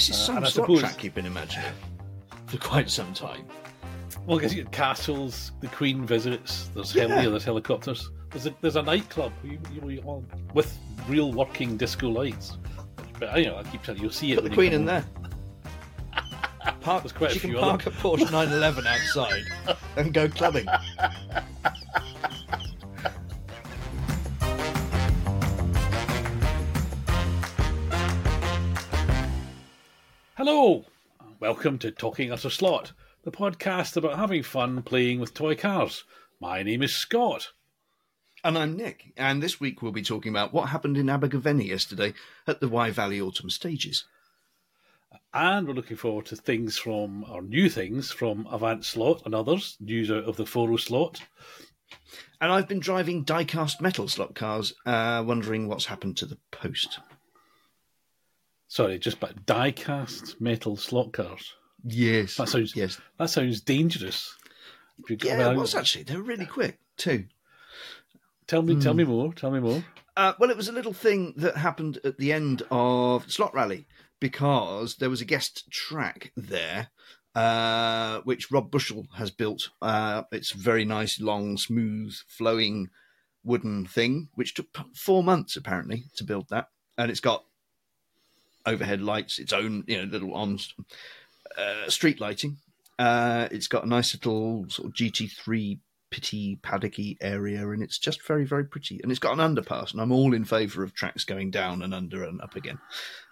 This is Uh, some and I slot suppose- track you've been imagining for quite some time. Well, because you get castles, the Queen visits. There's Yeah. heli, there's helicopters. There's a, there's a nightclub you, you, you, all- with real working disco lights. But you know, I keep telling you, you'll see it. Put the when you Queen in there. Park, There's quite a she can few park a Porsche 911 outside and go clubbing. Hello, welcome to Talking Utter Slot, the podcast about having fun playing with toy cars. My name is Scott. And I'm Nick, and this week we'll be talking about what happened in Abergavenny yesterday at the Wye Valley Autumn Stages. And we're looking forward to things from, or new things from Avant Slot and others, news out of the Foro Slot. And I've been driving die-cast metal slot cars, uh, wondering what's happened to the post. Sorry, just but die-cast metal slot cars. Yes. That sounds yes. that sounds dangerous. If you- I Yeah, mean, it was actually. They were really quick, too. Tell me, tell me more. Tell me more. Uh, well, it was a little thing that happened at the end of Slot Rally because there was a guest track there, uh, which Rob Bushell has built. Uh, it's a very nice, long, smooth, flowing wooden thing, which took four months apparently to build that, and it's got overhead lights, its own, you know, little on uh, street lighting. Uh, it's got a nice little sort of GT3 pitty paddocky area, and it's just very, very pretty. And it's got an underpass, and I'm all in favour of tracks going down and under and up again.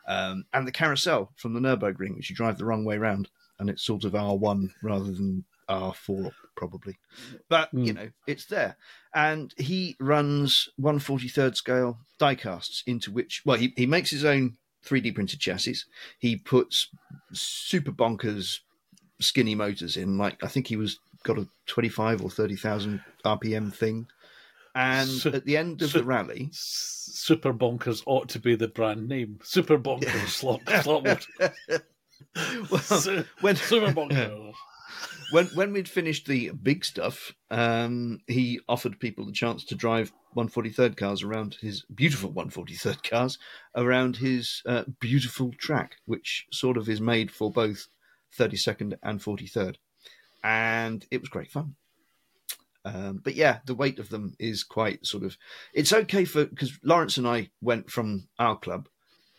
Um, and the carousel from the Nurburgring, which you drive the wrong way round, and it's sort of R1 rather than R4, probably. But, you know, it's there. And he runs 143rd scale die casts into which, well, he, he makes his own 3D printed chassis. He puts super bonkers skinny motors in. Like I think he was got a twenty five or thirty thousand RPM thing. And So- at the end of so- the rally, Super Bonkers ought to be the brand name. Super Bonkers slot slot well, Su- when Super Bonkers. When when we'd finished the big stuff, um, he offered people the chance to drive 143rd cars around his beautiful 143rd cars around his uh, beautiful track, which sort of is made for both 32nd and 43rd, and it was great fun. Um, but yeah, the weight of them is quite sort of. It's okay for because Lawrence and I went from our club,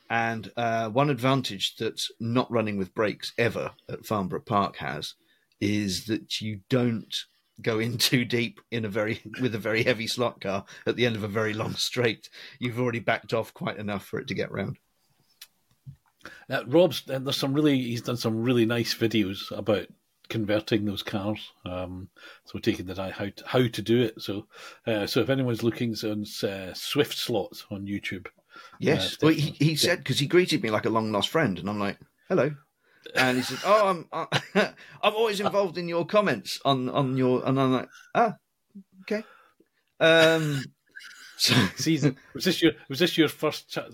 and uh, one advantage that not running with brakes ever at Farnborough Park has is that you don't go in too deep in a very with a very heavy slot car at the end of a very long straight. You've already backed off quite enough for it to get round. Now, Rob's there's some really he's done some really nice videos about converting those cars. Um, so taking the eye how to, how to do it. So uh, so if anyone's looking on uh, Swift Slots on YouTube, Yes. Uh, well, he, he said because he greeted me like a long lost friend, and I'm like, "Hello," and he said, "Oh, I'm uh, I'm always involved in your comments on on your," and I'm like, "Ah, okay." Um, so season was this your was this your first chat,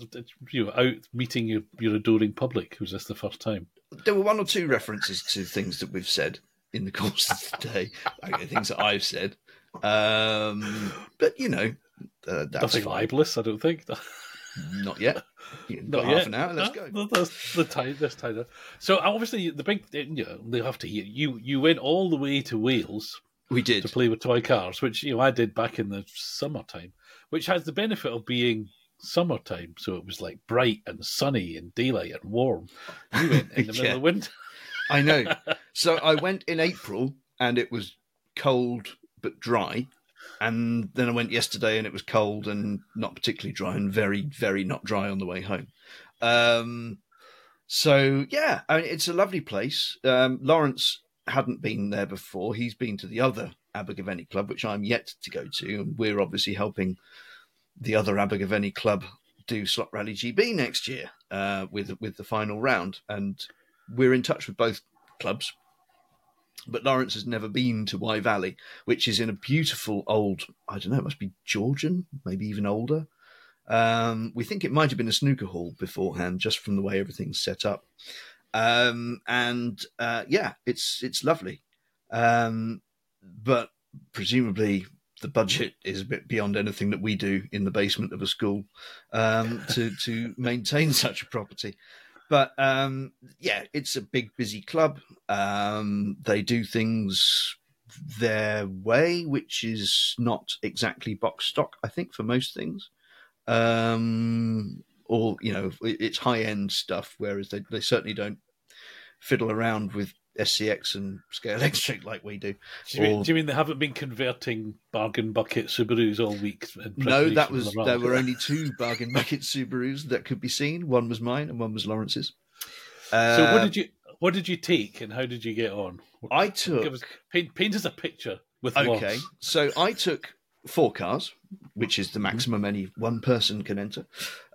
you know, out meeting your your adoring public? Was this the first time? there were one or two references to things that we've said in the course of the day, like things that I've said. Um, but you know, uh, that's Nothing libelous, I don't think. Not yet. You've Not got yet. half an hour. Let's No, go. That's the time. This time. So obviously the big, you know, they have to hear you. You went all the way to Wales We did. to play with toy cars, which you know I did back in the summertime, which has the benefit of being summertime. So it was like bright and sunny and daylight and warm. You went in the middle of winter. I know. So I went in April and it was cold but dry. And then I went yesterday and it was cold and not particularly dry and very, very not dry on the way home. Um, so, yeah, I mean, it's a lovely place. Um, Lawrence hadn't been there before. He's been to the other Abergavenny club, which I'm yet to go to. And we're obviously helping the other Abergavenny club do Slot Rally GB next year uh, with with the final round. And we're in touch with both clubs. But Lawrence has never been to Wye Valley, which is in a beautiful old, I don't know, it must be Georgian, maybe even older. Um, we think it might have been a snooker hall beforehand, just from the way everything's set up. Um, and uh, yeah, it's it's lovely. Um, but presumably the budget is a bit beyond anything that we do in the basement of a school um, to to maintain such a property. But um, yeah, it's a big, busy club. Um, they do things their way, which is not exactly box stock, I think, for most things. Um, or, you know, it's high end stuff, whereas they, they certainly don't fiddle around with SCX and Scale Electric like we do. Do you, mean, do you, mean, they haven't been converting bargain bucket Subarus all week? No, that was there were only two bargain bucket Subarus that could be seen. One was mine, and one was Lawrence's. Uh, so what uh, did you what did you take, and how did you get on? I took us, paint, paint us a picture with okay. Loss. So I took four cars, which is the maximum any one person can enter.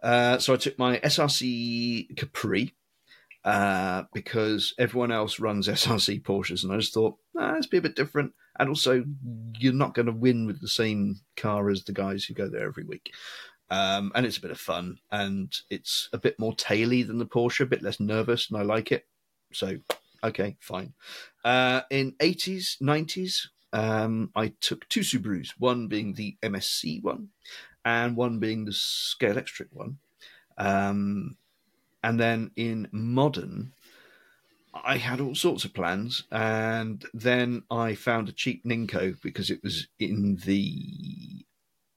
Uh, so I took my SRC Capri, uh, because everyone else runs SRC Porsches, and I just thought, nah, let's be a bit different. And also, you're not going to win with the same car as the guys who go there every week. Um, and it's a bit of fun, and it's a bit more taily than the Porsche, a bit less nervous, and I like it. So, okay, fine. Uh, in 80s, 90s, um, I took two Subarus, one being the MSC one, and one being the Scalextric one. Um, and then in modern, I had all sorts of plans, and then I found a cheap Ninco because it was in the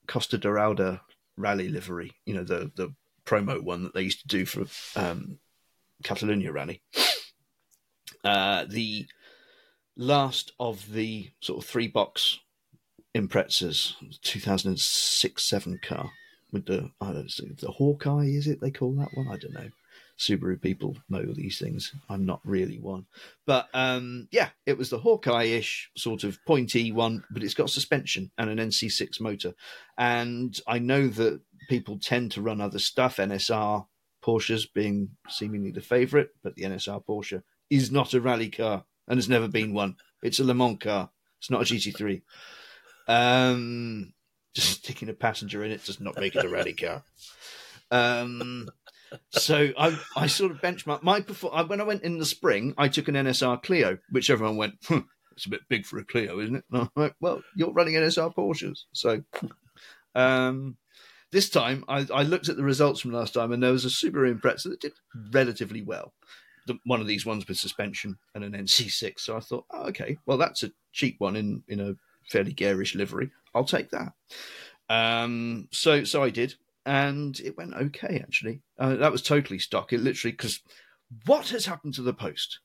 Costa Dorada rally livery, you know, the the promo one that they used to do for um, Catalonia rally. Uh, the last of the sort of three box Imprezas, 2006 7 car with the know, the Hawkeye, is it they call that one? I don't know. Subaru people know these things. I'm not really one. But um, yeah, it was the Hawkeye ish sort of pointy one, but it's got suspension and an NC6 motor. And I know that people tend to run other stuff, NSR Porsches being seemingly the favourite, but the NSR Porsche is not a rally car and has never been one. It's a Le Mans car. It's not a GT3. Um, just sticking a passenger in it does not make it a rally car. Um, so I, I sort of benchmarked my perform. When I went in the spring, I took an NSR Clio, which everyone went, "It's a bit big for a Clio, isn't it?" And I'm like, "Well, you're running NSR Porsches, so." Um, this time, I, I, looked at the results from last time, and there was a Subaru Impreza that did relatively well. The, one of these ones with suspension and an NC6. So I thought, oh, okay, well, that's a cheap one in in a fairly garish livery. I'll take that. Um, so so I did and it went okay actually. Uh, that was totally stock. It literally because what has happened to the post?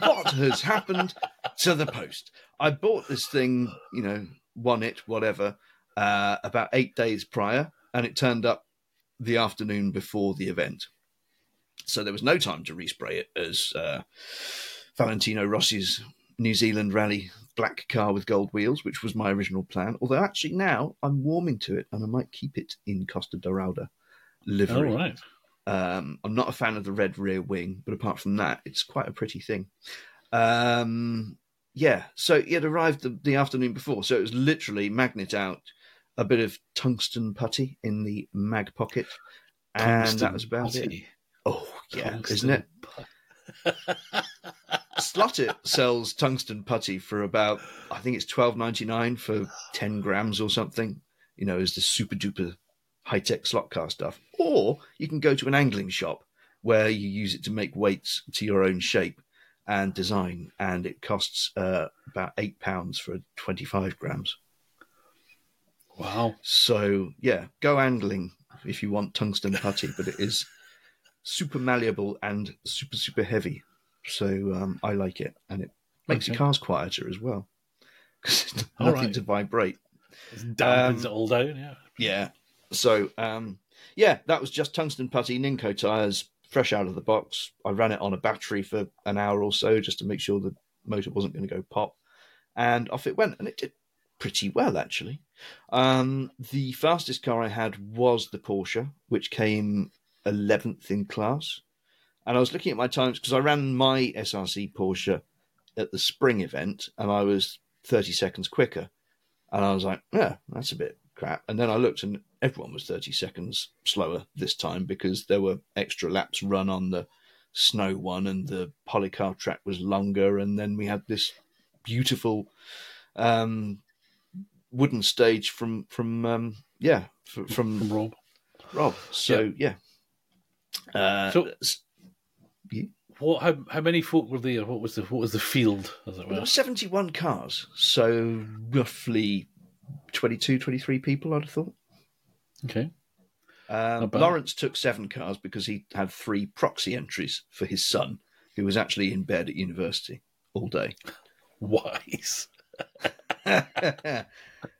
what has happened to the post? I bought this thing, you know, won it, whatever, uh, about eight days prior, and it turned up the afternoon before the event. So there was no time to respray it as uh, Valentino Rossi's New Zealand rally black car with gold wheels, which was my original plan. Although actually now I'm warming to it, and I might keep it in Costa Dorada livery. All right. Um, I'm not a fan of the red rear wing, but apart from that, it's quite a pretty thing. Um, yeah, so it arrived the, the afternoon before, so it was literally magnet out, a bit of tungsten putty in the mag pocket, and tungsten that was about putty. it. Oh yeah, tungsten isn't it? Slot.it sells tungsten putty for about I think it's twelve ninety nine for ten grams or something. You know, is the super duper high tech slot car stuff. Or you can go to an angling shop where you use it to make weights to your own shape and design, and it costs uh, about eight pounds for twenty five grams. Wow! So yeah, go angling if you want tungsten putty, but it is super malleable and super super heavy. So um, I like it, and it makes okay. your cars quieter as well because nothing right. to vibrate. It dampens um, it all down. Yeah. Yeah. So um, yeah, that was just tungsten putty Ninco tires, fresh out of the box. I ran it on a battery for an hour or so just to make sure the motor wasn't going to go pop, and off it went, and it did pretty well actually. Um, the fastest car I had was the Porsche, which came 11th in class. And I was looking at my times because I ran my SRC Porsche at the spring event and I was 30 seconds quicker. And I was like, yeah, that's a bit crap. And then I looked and everyone was 30 seconds slower this time because there were extra laps run on the snow one and the Policar track was longer. And then we had this beautiful um, wooden stage from, from um, yeah, from, from Rob. Rob. So, yeah. yeah. Uh, so you. What? How, how many folk were there? What was the what was the field? As it There were? were 71 cars, so roughly 22, 23 people, I'd have thought. Okay. Um, Lawrence took seven cars because he had three proxy entries for his son, who was actually in bed at university all day. Wise.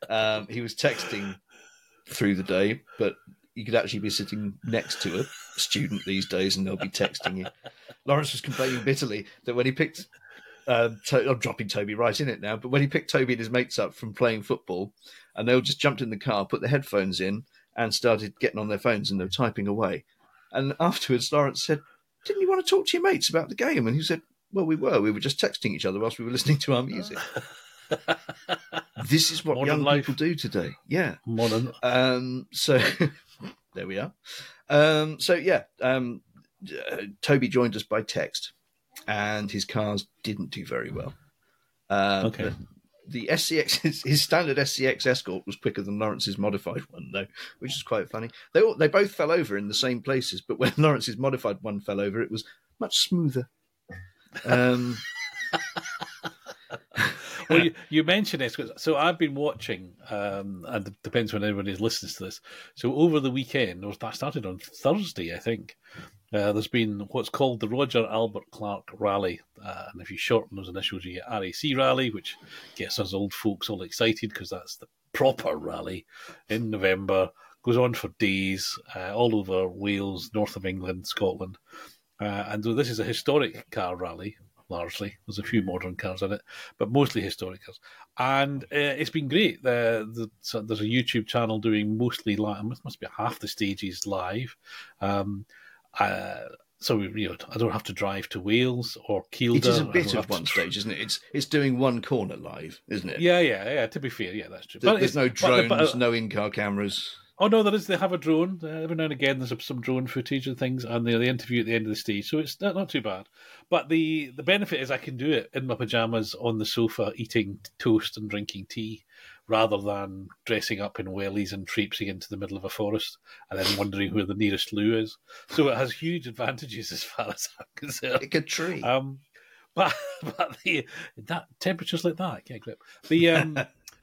um, he was texting through the day, but you could actually be sitting next to a student these days and they'll be texting you. Lawrence was complaining bitterly that when he picked, uh, to- I'm dropping Toby right in it now, but when he picked Toby and his mates up from playing football, and they all just jumped in the car, put their headphones in, and started getting on their phones and they were typing away. And afterwards, Lawrence said, Didn't you want to talk to your mates about the game? And he said, Well, we were. We were just texting each other whilst we were listening to our music. this is what Modern young life. people do today. Yeah. Modern. Um, so there we are. Um, so yeah, um, uh, Toby joined us by text, and his cars didn't do very well. Um, Okay. The, the SCX, his, his standard SCX Escort was quicker than Lawrence's modified one, though, which is quite funny. They all, they both fell over in the same places, but when Lawrence's modified one fell over, it was much smoother. Um, well, you, you mentioned this. So I've been watching, um, and it depends when everybody listens to this. So over the weekend, or that started on Thursday, I think. Uh, there's been what's called the Roger Albert Clark Rally, uh, and if you shorten those initials, you get RAC Rally, which gets us old folks all excited because that's the proper rally in November. Goes on for days, uh, all over Wales, north of England, Scotland, uh, and so this is a historic car rally. Largely, there's a few modern cars in it, but mostly historic cars. And uh, it's been great. The, so there's a YouTube channel doing mostly live. Must be half the stages live. Um, uh, so we, you know, I don't have to drive to Wales or Kielder. it is a bit of have to one stage, isn't it? It's it's doing one corner live, isn't it? Yeah, yeah, yeah. To be fair, yeah, that's true. There- But There's no but drones, but, uh, no in-car cameras. Oh no, there is. They have a drone. Uh, every now and again, there's some drone footage and things, and they, they interview at the end of the stage, so it's not, not too bad. But the the benefit is I can do it in my pajamas on the sofa, eating toast and drinking tea, rather than dressing up in wellies and traipsing into the middle of a forest and then wondering where the nearest loo is. So it has huge advantages as far as I'm concerned. Like a tree. Um, but but the that temperatures like that, yeah, grip. The um,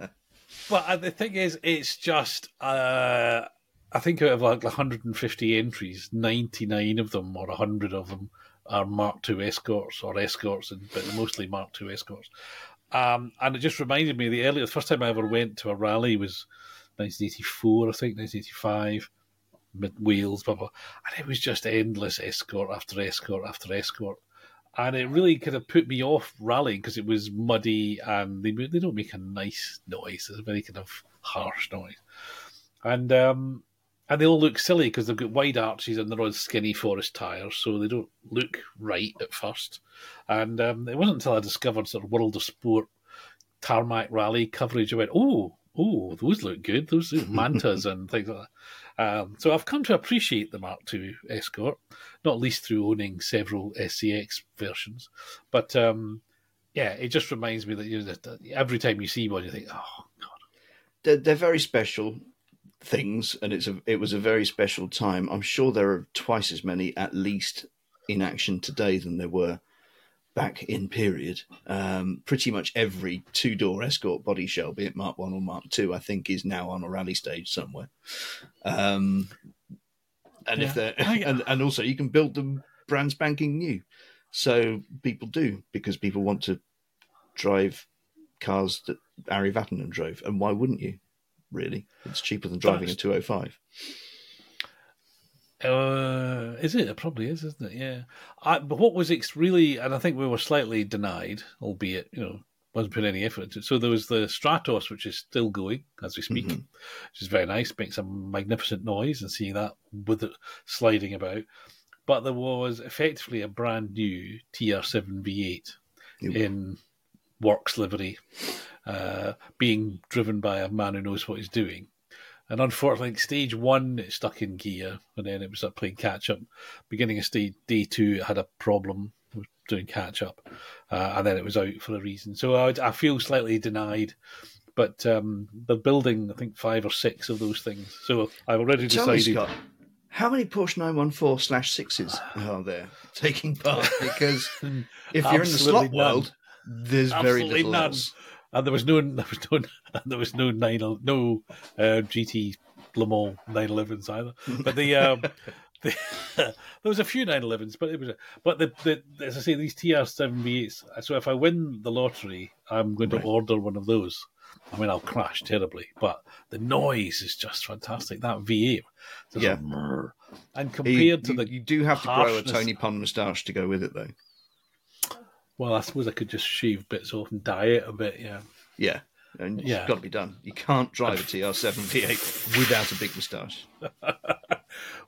but uh, the thing is, it's just uh, I think out of like 150 entries, 99 of them or 100 of them are Mark II escorts or escorts, and but mostly Mark II escorts. Um, and it just reminded me the earlier, the first time I ever went to a rally was 1984, I think, 1985 mid Wales, blah, blah. And it was just endless escort after escort after escort. And it really kind of put me off rallying because it was muddy and they, they don't make a nice noise. It's a very kind of harsh noise. And um, and they all look silly because they've got wide arches and they're on skinny forest tyres, so they don't look right at first. And um, it wasn't until I discovered sort of World of Sport tarmac rally coverage, I went, oh, oh, those look good. Those are mantas and things like that. Um, so I've come to appreciate the Mark II Escort, not least through owning several SCX versions. But um, yeah, it just reminds me that, you know, every time you see one, you think, oh, God. they're, they're very special things, and it's a it was a very special time. I'm sure there are twice as many, at least, in action today than there were back in period. Um, pretty much every two door escort body shell, be it Mark One or Mark Two, I think is now on a rally stage somewhere. Um, and if they're and, and also you can build them brand spanking new. So people do because people want to drive cars that Ari Vatanen drove, and why wouldn't you? Really, it's cheaper than driving a 205. Uh, is it? It probably is, isn't it? Yeah. I, but what was ex- really, and I think we were slightly denied, albeit you know wasn't put any effort into. it. So there was the Stratos, which is still going as we speak, Mhm. which is very nice, makes a magnificent noise, and seeing that with it sliding about. But there was effectively a brand new TR7 V8 Yep. in works livery, uh, being driven by a man who knows what he's doing. And unfortunately, stage one it stuck in gear, and then it was up playing catch up. Beginning of stage day two, it had a problem doing catch up, uh, and then it was out for a reason. So I, I feel slightly denied, but um, they're building I think five or six of those things. So I've already Tell me, decided. Scott, How many Porsche 914 slash sixes are there taking part? Because if you're in the slot none. world, there's very Absolutely none. else. And there was no, there was no, there was no nine, no uh, GT Le Mans 911s either. But the, um, the there was a few 911s, but it was, but the, the as I say, these TR7 V8s. So if I win the lottery, I'm going to Right. order one of those. I mean, I'll crash terribly, but the noise is just fantastic. That V8, Yeah. a and You, compared to you- the you do have to grow a Tony Pond moustache to go with it, though. Well, I suppose I could just shave bits off and dye it a bit. Yeah, Yeah, and Yeah. it's got to be done. You can't drive a TR7 V8 without a big moustache.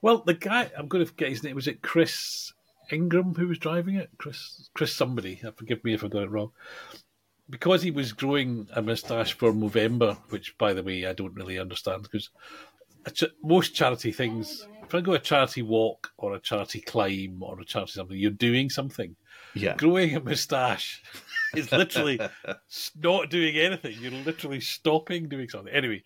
Well, the guy I'm going to forget his name. Was it Chris Ingram who was driving it? Chris Chris somebody. Uh, Forgive me if I got it wrong. Because he was growing a moustache for Movember, which, by the way, I don't really understand because most charity things, if I go a charity walk or a charity climb or a charity something, you're doing something. Yeah, Growing a moustache is literally not doing anything. You're literally stopping doing something. Anyway,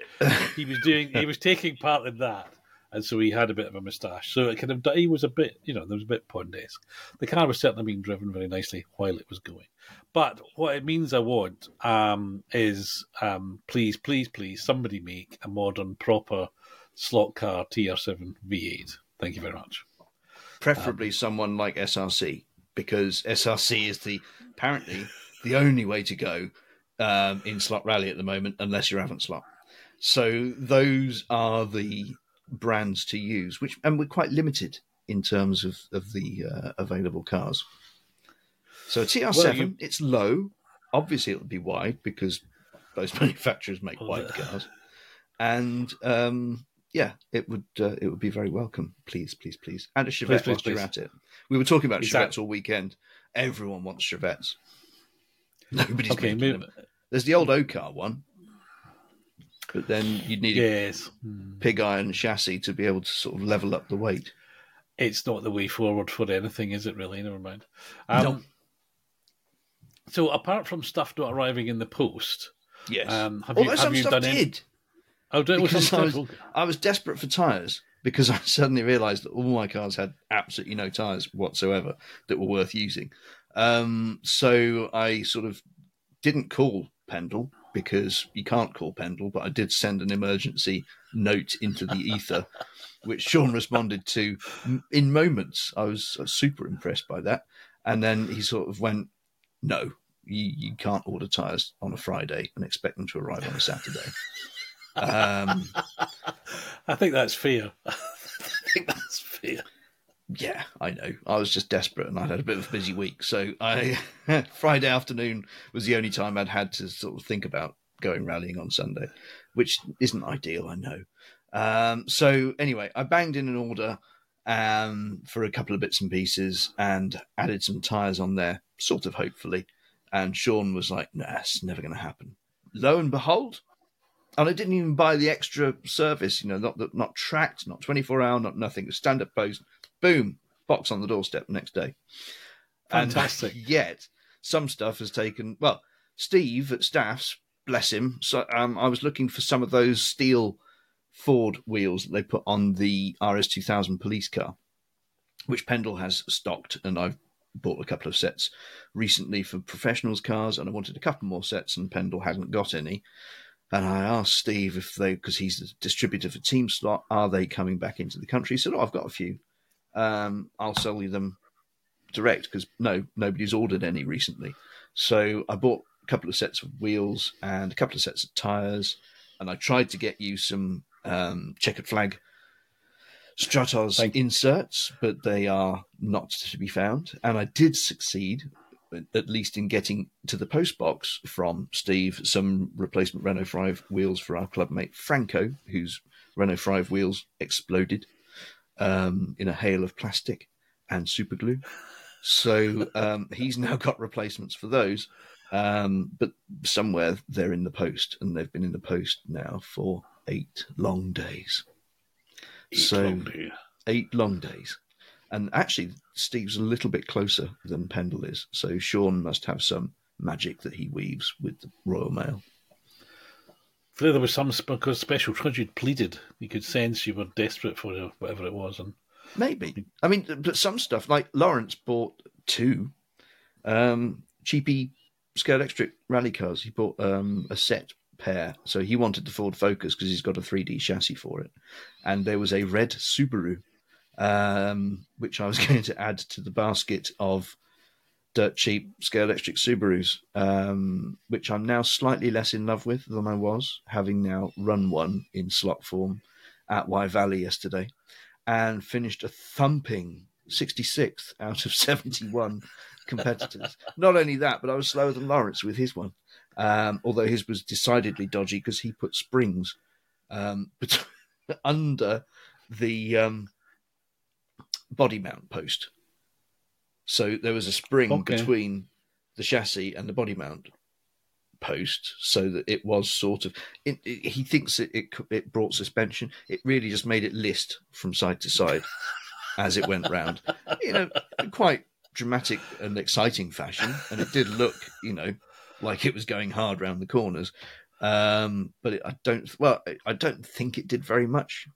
he was doing, he was taking part in that, and so he had a bit of a moustache. So it kind of, he was a bit, you know, there was a bit Pondesque. The car was certainly being driven very nicely while it was going. But what it means I want um, is, um, please, please, please, somebody make a modern, proper slot car TR7 V8. Thank you very much. preferably someone like SRC because SRC is the apparently the only way to go um, in slot rally at the moment, unless you're Avant slot. So those are the brands to use, which and we're quite limited in terms of of the uh, available cars. So TR7, Well, you- it's low. Obviously, it'll be wide because most manufacturers make Well, wide the- cars, and um, yeah, it would uh, it would be very welcome. Please, please, please, and a Chevette Please, please, whilst you're please. at it. We were talking about Exact- Chevettes all weekend. Everyone wants Chevettes. Nobody's Okay, making move, them. There's the old O-car one, but then you'd need a yes. Hmm. pig iron chassis to be able to sort of level up the weight. it's not the way forward for anything, is it? Really, never mind. Um, No. So, apart from stuff not arriving in the post, Yes. um, have Although you have you stuff done any? Oh, do, well, some because I was. I was desperate for tyres because I suddenly realised that all my cars had absolutely no tyres whatsoever that were worth using. Um, so I sort of didn't call Pendle because you can't call Pendle, but I did send an emergency note into the ether, which Sean responded to in moments. I was, I was super impressed by that. And then he sort of went, No, you, you can't order tyres on a Friday and expect them to arrive on a Saturday. Um, I think that's fear. I think that's fair. Yeah, I know. I was just desperate, and I'd had a bit of a busy week. So I Friday afternoon was the only time I'd had to sort of think about going rallying on Sunday, which isn't ideal, I know. Um, so anyway, I banged in an order um, for a couple of bits and pieces and added some tyres on there, sort of hopefully. And Sean was like, "Nah, it's never going to happen." Lo and behold, and I didn't even buy the extra service. You know, not not tracked, not twenty four hour, not nothing. Stand up post, boom, box on the doorstep the next day. Fantastic. And yet, some stuff has taken. Well, Steve at Staffs, bless him. So um, I was looking for some of those steel Ford wheels that they put on the RS two thousand police car, which Pendle has stocked, and I've bought a couple of sets recently for professionals cars, and I wanted a couple more sets, and Pendle hasn't got any. And I asked Steve if they, because he's the distributor for Team Slot, are they coming back into the country? He said, "Oh, I've got a few. Um, I'll sell you them direct because no, nobody's ordered any recently." So I bought a couple of sets of wheels and a couple of sets of tires, and I tried to get you some um, checkered flag Stratos Thank- inserts, but they are not to be found. And I did succeed, at least in getting to the post box from Steve some replacement Renault 5 wheels for our clubmate Franco, whose Renault 5 wheels exploded um, in a hail of plastic and super glue. So um, he's now got replacements for those. Um, but somewhere they're in the post, and they've been in the post now for eight long days. So- Long day. Eight long days. And actually, Steve's a little bit closer than Pendle is. So Sean must have some magic that he weaves with the Royal Mail. There was some because special trudge pleaded. You could sense you were desperate for whatever it was, and maybe. I mean, but some stuff like Lawrence bought two um, cheapy Scalextric rally cars. He bought um, a set pair, so he wanted the Ford Focus because he's got a 3D chassis for it, and there was a red Subaru, um, which I was going to add to the basket of dirt cheap Scalextric Subarus, um, which I'm now slightly less in love with than I was, having now run one in slot form at Wye Valley yesterday, and finished a thumping 66th out of 71 competitors. Not only that, but I was slower than Lawrence with his one, um, although his was decidedly dodgy because he put springs um, under the um, body mount post. So there was a spring okay. between the chassis and the body mount post, so that it was sort of. It, it, he thinks it, it it brought suspension. It really just made it list from side to side as it went round. You know, quite dramatic and exciting fashion, and it did look, you know, like it was going hard round the corners. Um, but it, I don't. Well, I don't think it did very much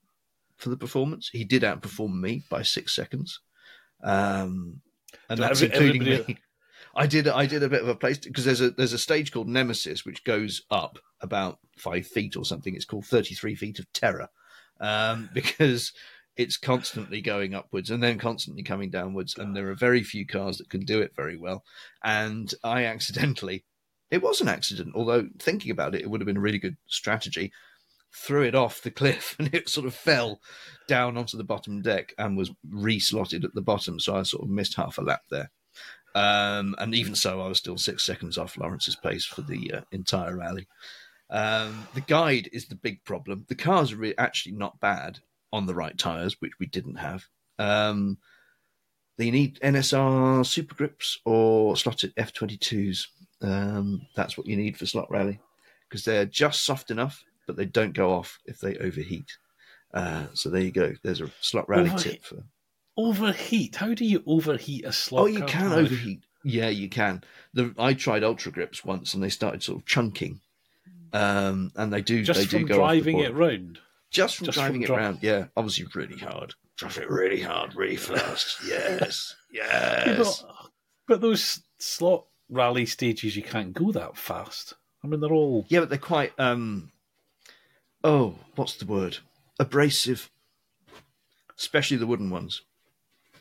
for the performance. He did outperform me by six seconds. Um, and that's including me. I did I did a bit of a place because there's a there's a stage called Nemesis which goes up about five feet or something. It's called thirty three feet of terror um, because it's constantly going upwards and then constantly coming downwards, and there are very few cars that can do it very well. And I accidentally, it was an accident, although thinking about it, it would have been a really good strategy threw it off the cliff and it sort of fell down onto the bottom deck and was reslotted at the bottom. So I sort of missed half a lap there. Um, and even so, I was still six seconds off Lawrence's pace for the uh, entire rally. Um, the guide is the big problem. The cars are re- actually not bad on the right tyres, which we didn't have. Um, they need NSR super grips or slotted F22s. Um, that's what you need for slot rally because they're just soft enough but they don't go off if they overheat. Uh, so there you go. There's a slot rally tip for overheat. How do you overheat a slot? Oh, you can overheat. Yeah, you can. The, I tried Ultra Grips once, and they started sort of chunking, um, and they do. Just they from do go driving it round. Just from Just driving from it dri- round. Yeah, obviously really hard. Drive it really hard, really fast. yes, yes. But, but those slot rally stages, you can't go that fast. I mean, they're all yeah, but they're quite um, oh, what's the word? Abrasive, especially the wooden ones.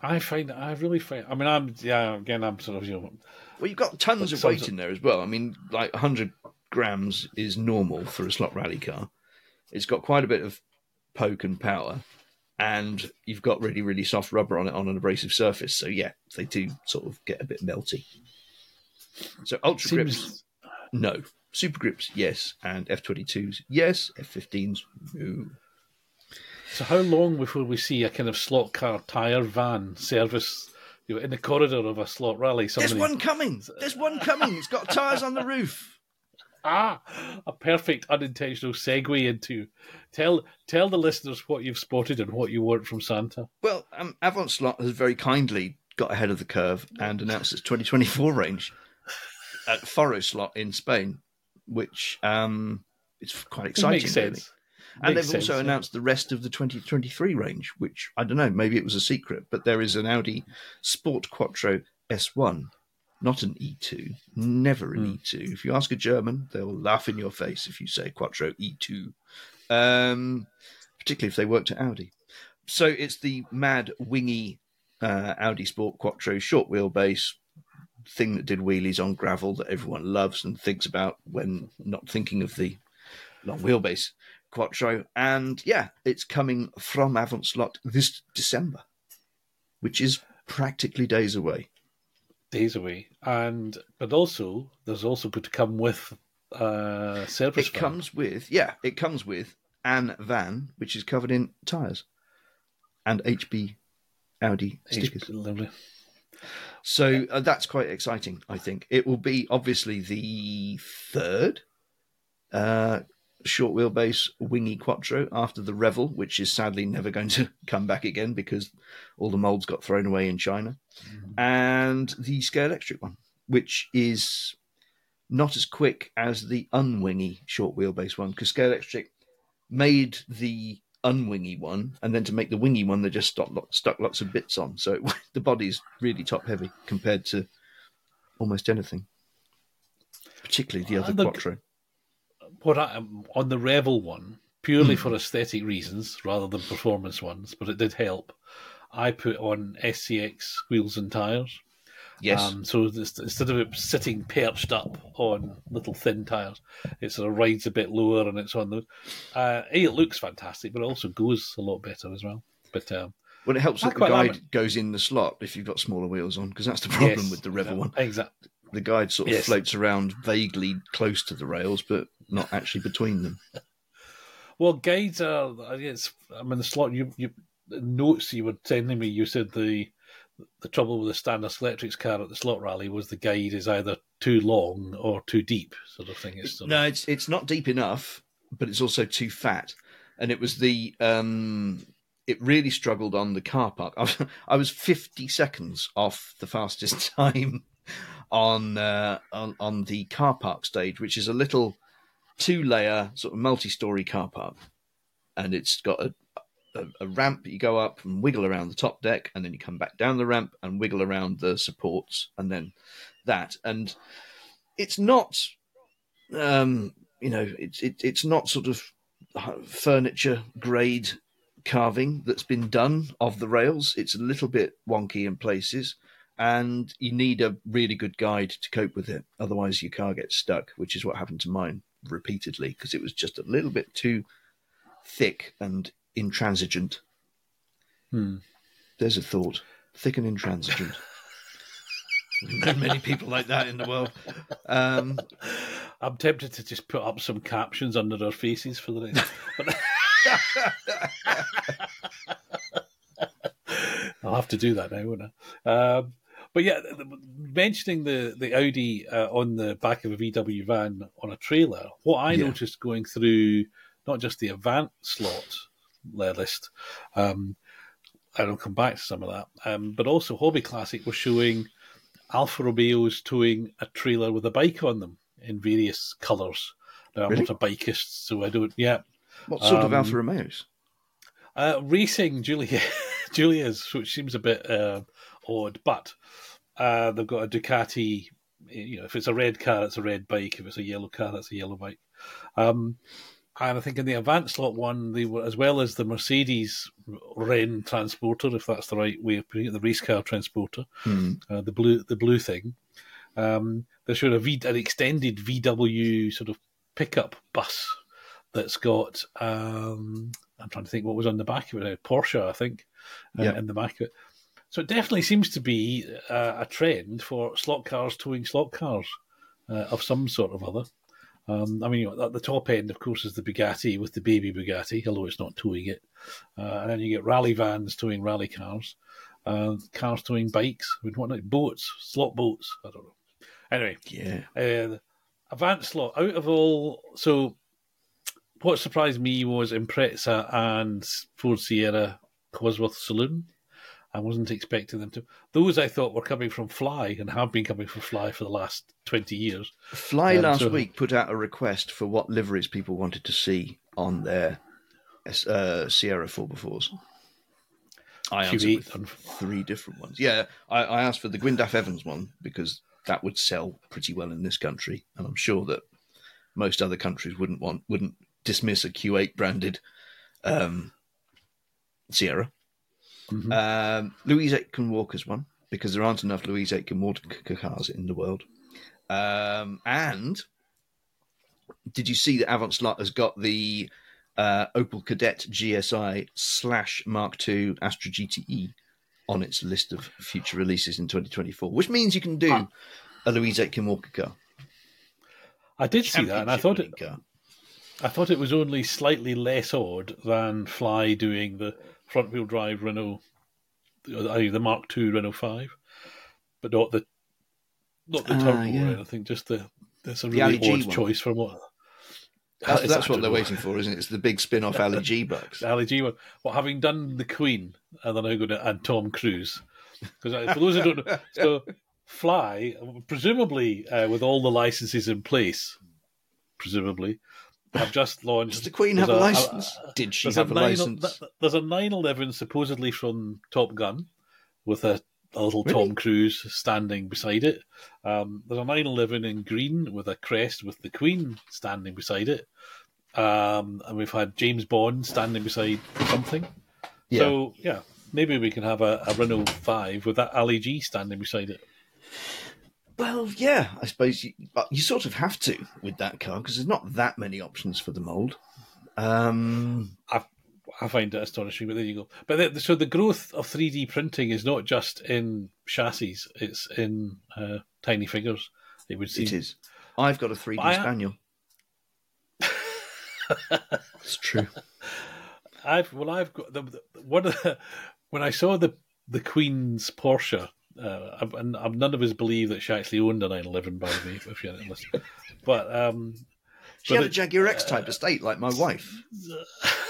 I find I really find. I mean, I'm yeah. Again, I'm sort of you know. Well, you've got tons of weight in there as well. I mean, like 100 grams is normal for a slot rally car. It's got quite a bit of poke and power, and you've got really, really soft rubber on it on an abrasive surface. So yeah, they do sort of get a bit melty. So ultra Seems... grips, no. Super grips, yes, and F twenty twos, yes. F fifteens, no. So how long before we see a kind of slot car tire van service? You know, in the corridor of a slot rally. Somebody... There's one coming. There's one coming. It's got tires on the roof. Ah, a perfect unintentional segue into tell tell the listeners what you've spotted and what you want from Santa. Well, um, Avant Slot has very kindly got ahead of the curve and announced its 2024 range at Foro Slot in Spain which um, is quite exciting. It makes sense. And Makes they've also sense, announced the rest of the 2023 range, which I don't know, maybe it was a secret, but there is an Audi Sport Quattro S1, not an E2, never an mm. E2. If you ask a German, they'll laugh in your face if you say Quattro E2, um, particularly if they worked at Audi. So it's the mad, wingy uh, Audi Sport Quattro short wheelbase thing that did wheelies on gravel that everyone loves and thinks about when not thinking of the long wheelbase Quattro. And yeah, it's coming from Avant Slot this December, which is practically days away. Days away, and but also there's also going to come with uh service. It van. comes with yeah, it comes with an van which is covered in tires and HB Audi stickers. Lovely. So uh, that's quite exciting, I think. It will be obviously the third uh, short wheelbase wingy quattro after the Revell, which is sadly never going to come back again because all the molds got thrown away in China, mm-hmm. and the Scalextric one, which is not as quick as the unwingy short wheelbase one because Scalextric made the unwingy one, and then to make the wingy one, they just stuck, stuck lots of bits on. So it, the body's really top heavy compared to almost anything, particularly the other And the- Quattro. What I, on the Revell one, purely Hmm. for aesthetic reasons rather than performance ones, but it did help. I put on SCX wheels and tires. Yes, Um, so this, instead of it sitting perched up on little thin tires, it sort of rides a bit lower and it's on the. Uh, a, it looks fantastic, but it also goes a lot better as well. But um, well, it helps that the guide goes in the slot if you've got smaller wheels on, because that's the problem yes, with the Revell one. Exactly. The guide sort of Yes. floats around vaguely close to the rails, but not actually between them. Well, guides are. I guess I mean the slot. You you the notes you were sending me. You said the the trouble with the Standard Electrics car at the slot rally was the guide is either too long or too deep, sort of thing. It's No, of, it's it's not deep enough, but it's also too fat, and it was the um, it really struggled on the car park. I was, I was fifty seconds off the fastest time on uh, on on the car park stage, which is a little two layer sort of multi story car park, and it's got a, a a ramp you go up and wiggle around the top deck, and then you come back down the ramp and wiggle around the supports, and then that and it's not um, you know, it's it, it's not sort of furniture grade carving that's been done of the rails. It's a little bit wonky in places, and you need a really good guide to cope with it. Otherwise, your car gets stuck, which is what happened to mine repeatedly because it was just a little bit too thick and intransigent. Hmm. There's a thought: thick and intransigent. There are many people like that in the world. Um, I'm tempted to just put up some captions under their faces for the next. But I'll have to do that now, won't I? Um, but yeah, th- th- mentioning the the Audi uh, on the back of a VW van on a trailer, what I Yeah. noticed going through not just the Avant slot uh, list, um, and I'll come back to some of that, um, but also Hobby Classic was showing Alfa Romeos towing a trailer with a bike on them in various colours. Now, I'm not a bikeist, so I don't. Yeah, what sort of Um, Alfa Romeos? uh, racing Giulia, Giulia's, which seems a bit uh, odd, but uh, they've got a Ducati. You know, if it's a red car, it's a red bike. If it's a yellow car, that's a yellow bike. Um, and I think in the Avant slot one, they were as well as the Mercedes Renntransporter, if that's the right way of putting it, the race car transporter, Hmm. uh, the blue, the blue thing. Um, they showed a v, an extended VW sort of pickup bus that's got. Um, I'm trying to think what was on the back of it. A Porsche, I think, uh, in the back of it. So it definitely seems to be uh, a trend for slot cars towing slot cars uh, of some sort of other. Um, I mean, at the top end, of course, is the Bugatti with the baby Bugatti, although it's not towing it. Uh, and then you get rally vans towing rally cars, uh, cars towing bikes, with what like boats, slot boats. I don't know. Anyway, Yeah. uh, Avant slot out of all. So, what surprised me was Impreza and Ford Sierra Cosworth Saloon. I wasn't expecting them to. Those I thought were coming from Fly and have been coming from Fly for the last 20 years. Fly Um, last so- week put out a request for what liveries people wanted to see on their uh, Sierra 4x4s. I answered Q8 with and- three different ones. Yeah, I, I asked for the Gwyndaf Evans one because that would sell pretty well in this country, and I'm sure that most other countries wouldn't want wouldn't dismiss a Q8 branded um, Sierra. Mhm. Um, Louise Aitken Walker's one because there aren't enough Louise Aitken Walker cars in the world. Um, and did you see that Avant Slot has got the uh, Opel Kadett GSI slash Mark II Astra GTE on its list of future releases in 2024, which means you can do Ah. a Louise Aitken Walker car. I did see that, and I thought it. Winning I thought it was only slightly less odd than Fly doing the front-wheel drive Renault, the the Mark II Renault Five, but not the not the Ah, turbo yeah. or anything. Just the that's a really Ali G odd one. choice from what. That's, Is that's what they're waiting for, isn't it? It's the big spin-off Ali G bucks. Ali G one. Well, having done the Queen, and they're now going to add Tom Cruise. Because for those who don't know, so Fly, presumably uh, with all the licenses in place, presumably, have just launched. Does the Queen have a, license? Did she have a, 9, license? There's a 911 supposedly from Top Gun with a, a little really? Tom Cruise standing beside it. Um, there's a 911 in green with a crest with the Queen standing beside it. Um, and we've had James Bond standing beside something. Yeah. So, yeah, maybe we can have a, a Renault 5 with that Ali G standing beside it. Well, yeah, I suppose you, you sort of have to with that car because there's not that many options for the mold. Um, I, I find it astonishing, but there you go. But the, so the growth of 3D printing is not just in chassis; it's in uh, tiny figures. It would seem. It is. I've got a 3D I, spaniel. it's true. I've well, I've got the, the one of the, when I saw the the Queen's Porsche uh, and none of us believe that she actually owned a 911, by the way, if you hadn't listened. But um, she but had a Jaguar X type uh, estate, like my wife.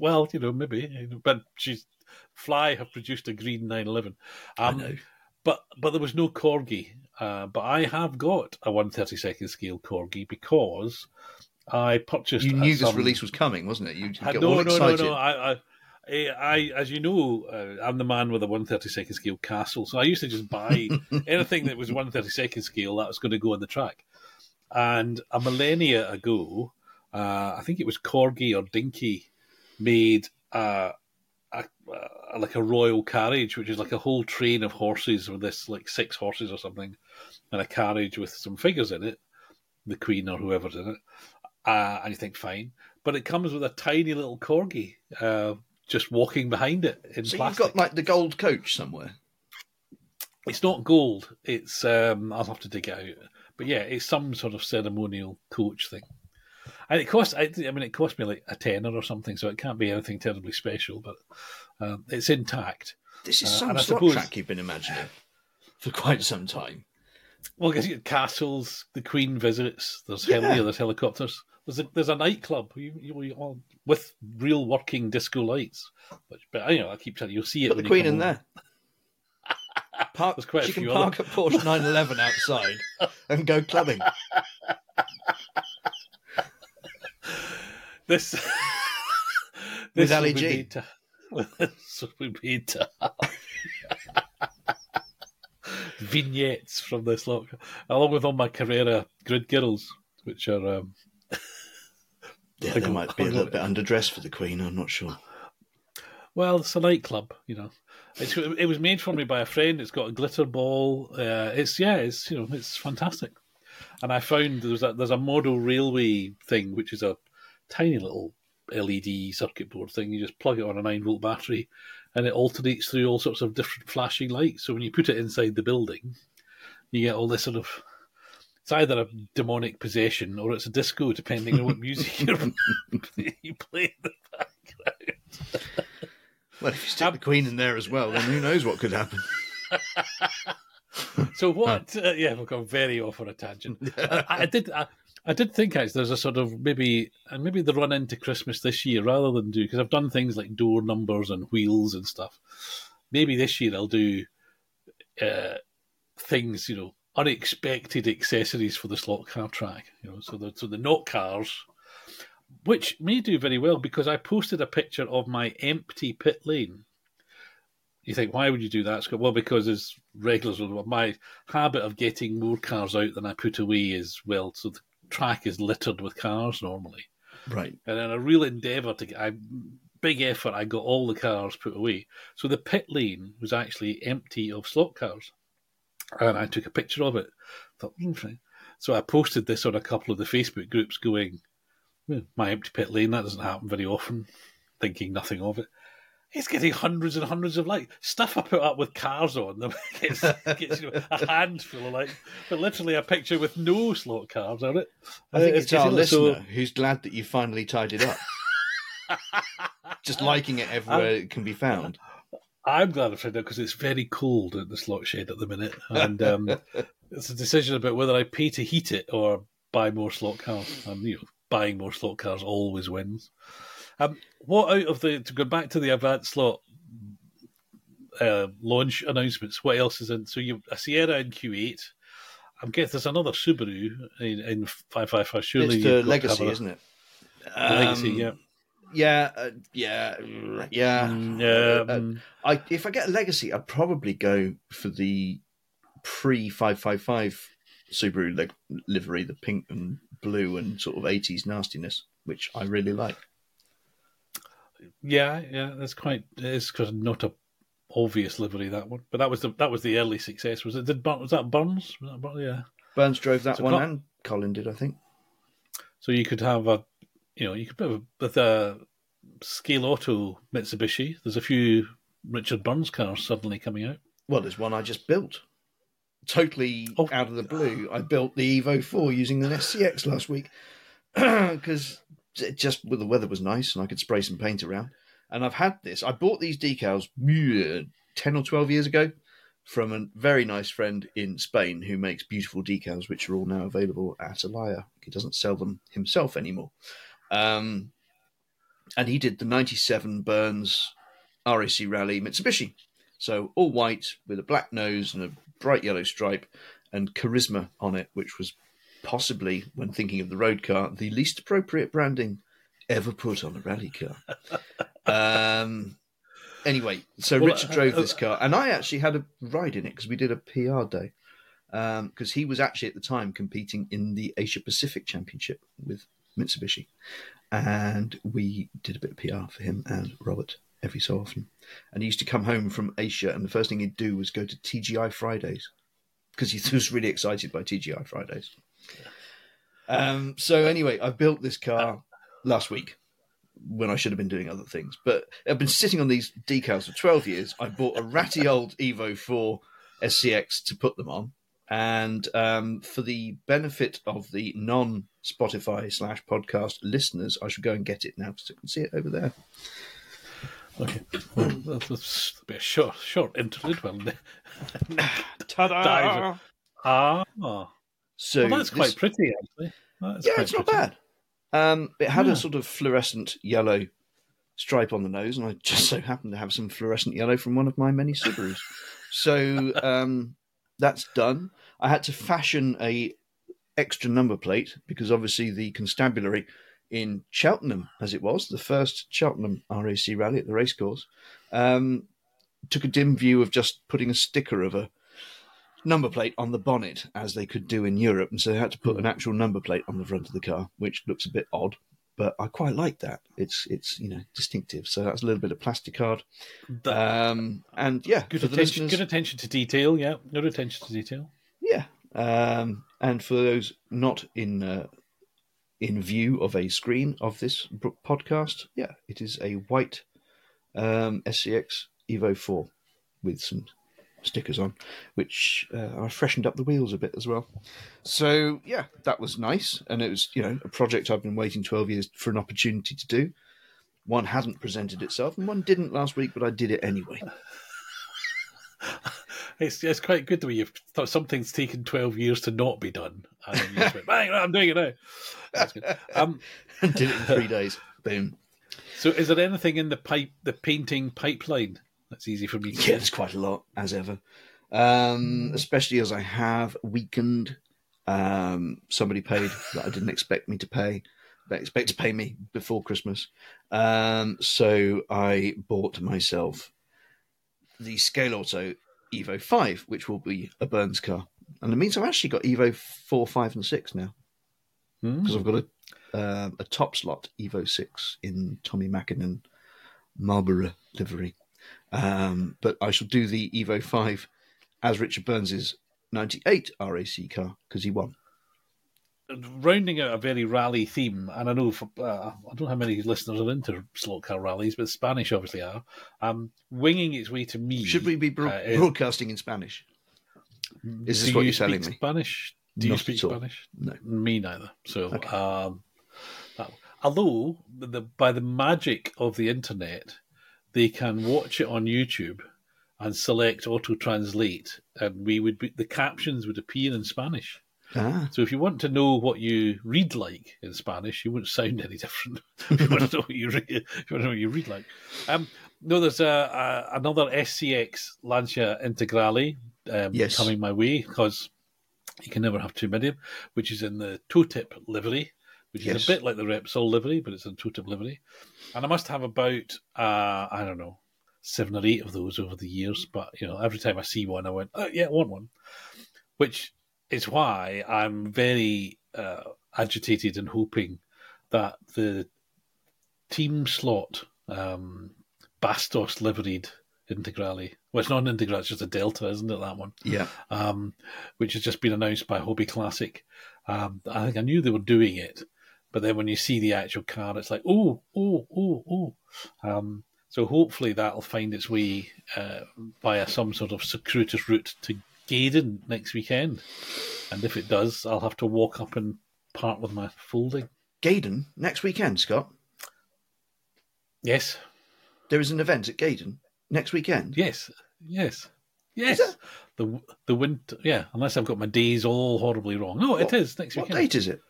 Well, you know, maybe, but she's Fly have produced a green 911. Um, I know. But but there was no corgi. Uh, but I have got a 132nd scale corgi because I purchased. You knew some... this release was coming, wasn't it? You got no, all excited. no, no, no. I, I I, as you know, uh, I'm the man with a 132nd scale castle, so I used to just buy anything that was 132nd scale that was going to go on the track. And a millennia ago, uh, I think it was Corgi or Dinky made a, a, a, like a royal carriage, which is like a whole train of horses with this like six horses or something, and a carriage with some figures in it, the queen or whoever's in it. Uh, and you think fine, but it comes with a tiny little corgi uh, just walking behind it in so plastic. you've got like the gold coach somewhere. It's not gold. It's um, I'll have to dig it out. But yeah, it's some sort of ceremonial coach thing. And it cost. I, I mean, it cost me like a tenner or something, so it can't be anything terribly special. But um, it's intact. This is uh, some uh, slot suppose, track you've been imagining for quite some time. Well, because you get castles, the Queen visits. There's yeah. heli, there's helicopters. There's a there's a nightclub you, you, with real working disco lights. But, but you know, I keep telling you, you'll see it. Put the Queen in there. Park, There's quite she can park other... a Porsche 911 outside and go clubbing. this, this with Ali G. To, this would be to vignettes from this lot, along with all my Carrera grid girls, which are um, yeah, they might be a little bit underdressed for the Queen. I'm not sure. Well, it's a nightclub, you know. It's, it was made for me by a friend. It's got a glitter ball. Uh, it's yeah, it's you know, it's fantastic. And I found there's a there's a model railway thing, which is a tiny little LED circuit board thing. You just plug it on a nine volt battery, and it alternates through all sorts of different flashing lights. So when you put it inside the building, you get all this sort of it's either a demonic possession or it's a disco, depending on what music you're, you play in the background. Well, if you stick um, the Queen in there as well, then who knows what could happen. so what? Uh, yeah, we've gone very off on a tangent. I, I, did. I, I did think actually there's a sort of maybe and maybe the run into Christmas this year rather than do because I've done things like door numbers and wheels and stuff. Maybe this year I'll do uh, things you know unexpected accessories for the slot car track. You know, so the so the not cars, which may do very well because I posted a picture of my empty pit lane. You think why would you do that, Scott? Well, because as regulars, my habit of getting more cars out than I put away is well, so the track is littered with cars normally. Right. And in a real endeavour to get, I, big effort, I got all the cars put away. So the pit lane was actually empty of slot cars and I took a picture of it. Thought, mm, so I posted this on a couple of the Facebook groups, going, "My empty pit lane that doesn't happen very often." Thinking nothing of it. It's getting hundreds and hundreds of likes. Stuff I put up with cars on them gets, gets you know, a handful of likes, but literally a picture with no slot cars on it. I think uh, it's, it's our listener so... who's glad that you finally tied it up. Just liking it everywhere it can be found. I'm glad I found out because it's very cold at the slot shed at the minute, and um, it's a decision about whether I pay to heat it or buy more slot cars. And you know, buying more slot cars always wins. Um, what out of the to go back to the Avant slot uh, launch announcements. What else is in? So you a Sierra in Q8. I'm guessing there's another Subaru in, in 555. Surely it's the Legacy, isn't it? Legacy, Um, yeah. Yeah, uh, yeah, yeah. Mm, Uh, um, I if I get a legacy, I'd probably go for the pre five five five Subaru livery, the pink and blue and sort of eighties nastiness, which I really like. Yeah, yeah. That's quite. It's not a obvious livery that one, but that was the that was the early success. Was it? Did Burn, was that Burns? Was that Burns? Yeah. Burns drove that So one, and Colin did, I think. So you could have a, you know, you could put a, with a scale auto Mitsubishi. There's a few Richard Burns cars suddenly coming out. Well, there's one I just built, totally Oh. out of the blue. I built the Evo Four using an SCX last week because just well, the weather was nice and I could spray some paint around. And I've had this. I bought these decals ten or twelve years ago from a very nice friend in Spain who makes beautiful decals, which are all now available at Alaya. He doesn't sell them himself anymore. Um, and he did the '97 Burns RAC Rally Mitsubishi. So all white with a black nose and a bright yellow stripe and Carisma on it, which was possibly, when thinking of the road car, the least appropriate branding ever put on a rally car. um, anyway, so Well, Richard drove uh, this car, and I actually had a ride in it because we did a PR day. Because he was actually at the time competing in the Asia Pacific Championship with Mitsubishi, and we did a bit of PR for him and Robert every so often. And he used to come home from Asia, and the first thing he'd do was go to TGI Fridays because he was really excited by TGI Fridays. Um, so anyway, I built this car last week when I should have been doing other things, but I've been sitting on these decals for twelve years. I bought a ratty old Evo Four SCX to put them on, and um, for the benefit of the non Spotify slash podcast listeners, I should go and get it now because I can see it over there. Okay, well, that's, that's a bit short, short interlude. Well, Ta-da! Dive. Ah, well, So that's this- quite pretty actually. That's yeah, it's not bad. Um, it had Yeah. a sort of fluorescent yellow stripe on the nose, and I just so happened to have some fluorescent yellow from one of my many Subarus. so um, that's done. I had to fashion a extra number plate because obviously the constabulary in Cheltenham, as it was the first Cheltenham RAC rally at the racecourse, um, took a dim view of just putting a sticker of a number plate on the bonnet as they could do in Europe, and so they had to put an actual number plate on the front of the car, which looks a bit odd. But I quite like that. It's it's you know distinctive. So that's a little bit of plastic card. Um, and yeah, good attention, good attention to detail. Yeah, good attention to detail. yeah. Um, and for those not in uh, in view of a screen of this podcast, yeah, it is a white um, SCX Evo Four with some stickers on, which uh, I freshened up the wheels a bit as well. So yeah, that was nice, and it was you know a project I've been waiting twelve years for an opportunity to do. One hadn't presented itself, and one didn't last week, but I did it anyway. It's it's quite good the way you've thought something's taken twelve years to not be done, and you just went, bang, I'm doing it now. That's good. Um, did it in three days. Boom. so, is there anything in the pipe, the painting pipeline that's easy for me to Yeah, get? there's quite a lot, as ever. Um, especially as I have weakened. Um, somebody paid that I didn't expect me to pay, but expect to pay me before Christmas. Um, so I bought myself the Scale Auto Evo 5, which will be a Burns car. And it means I've actually got Evo 4, 5, and 6 now Hmm? because I've got a um a top slot Evo six in Tommi Makinen Marlboro livery. Um, but I shall do the Evo five as Richard Burns's ninety eight RAC car because he won. rounding out a very rally theme, and I know for, uh, I don't know how many listeners are into slot car rallies, but Spanish obviously are. Um, winging its way to me. Should we be bro- uh, broadcasting in Spanish? Is this what you you're telling me? Spanish? Do you speak. Spanish? No. Me neither. So, Okay. um, although the, by the magic of the internet, they can watch it on YouTube and select auto translate, and we would be, the captions would appear in Spanish. Ah, So if you want to know what you read like in Spanish, you wouldn't sound any different. if you want to know what you read, if you want to know what you read like. Um, no, there's a, a another SCX Lancia Integrale um, Yes. coming my way because you can never have too many, which is in the Totip livery, which Yes. is a bit like the Repsol livery, but it's in Totip livery. And I must have about uh, I don't know seven or eight of those over the years. But you know, every time I see one, I went, oh, yeah, I want one. Which is why I'm very uh, agitated and hoping that the team slot um, Bastos liveried Integrale. Well, it's not an Integrale, it's just a Delta, isn't it? That one, Yeah. um, which has just been announced by Hobby Classic. Um, I think I knew they were doing it, but then when you see the actual car, it's like, oh, oh, oh, oh. Um, so hopefully that'll find its way uh, via some sort of circuitous route to Gaydon next weekend. And if it does, I'll have to walk up and part with my folding. Gaydon next weekend, Scott. Yes, There is an event at Gaydon next weekend. yes, yes, yes. The the winter, yeah. Unless I've got my days all horribly wrong. No, it What- is next What weekend. What date is it?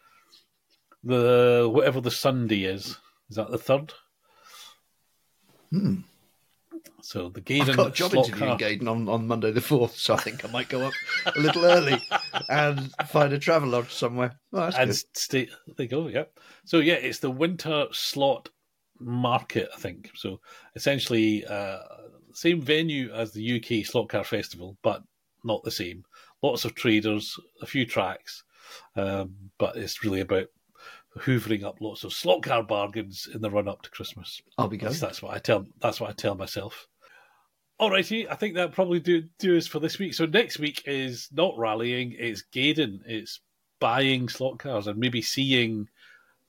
The whatever the Sunday is. Is that the third? Hmm. So the I've got a job slot interview in car. Gaydon on, on Monday the 4th, so I think I might go up a little early and find a travel lodge somewhere. Oh, and good. stay. There you go. Yeah. So yeah, it's the winter slot market. I think so. Essentially, uh, same venue as the UK Slot Car Festival, but not the same. Lots of traders, a few tracks, um, but it's really about hoovering up lots of slot car bargains in the run up to Christmas. I'll be least that's what I tell. That's what I tell myself. Alrighty, I think that probably do do us for this week. So next week is not rallying; it's Gaydon. It's buying slot cars and maybe seeing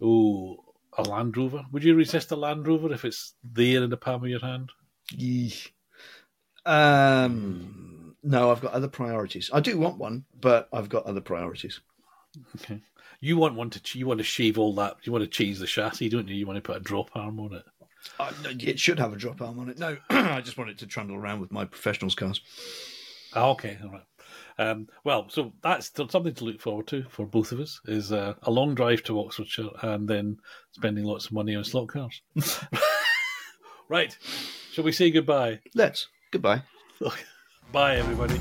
oh a Land Rover. Would you resist a Land Rover if it's there in the palm of your hand? Yeesh. Um, no, I've got other priorities. I do want one, but I've got other priorities. Okay, you want one to ch- you want to shave all that. You want to change the chassis, don't you? You want to put a drop arm on it. Uh, it should have a drop arm on it. No, I just want it to trundle around with my professionals cars. Ah, okay, all right. Um, well, so that's something to look forward to for both of us. Is uh, a long drive to Oxfordshire and then spending lots of money on slot cars. right. Shall we say goodbye? Let's. Goodbye. Bye, everybody.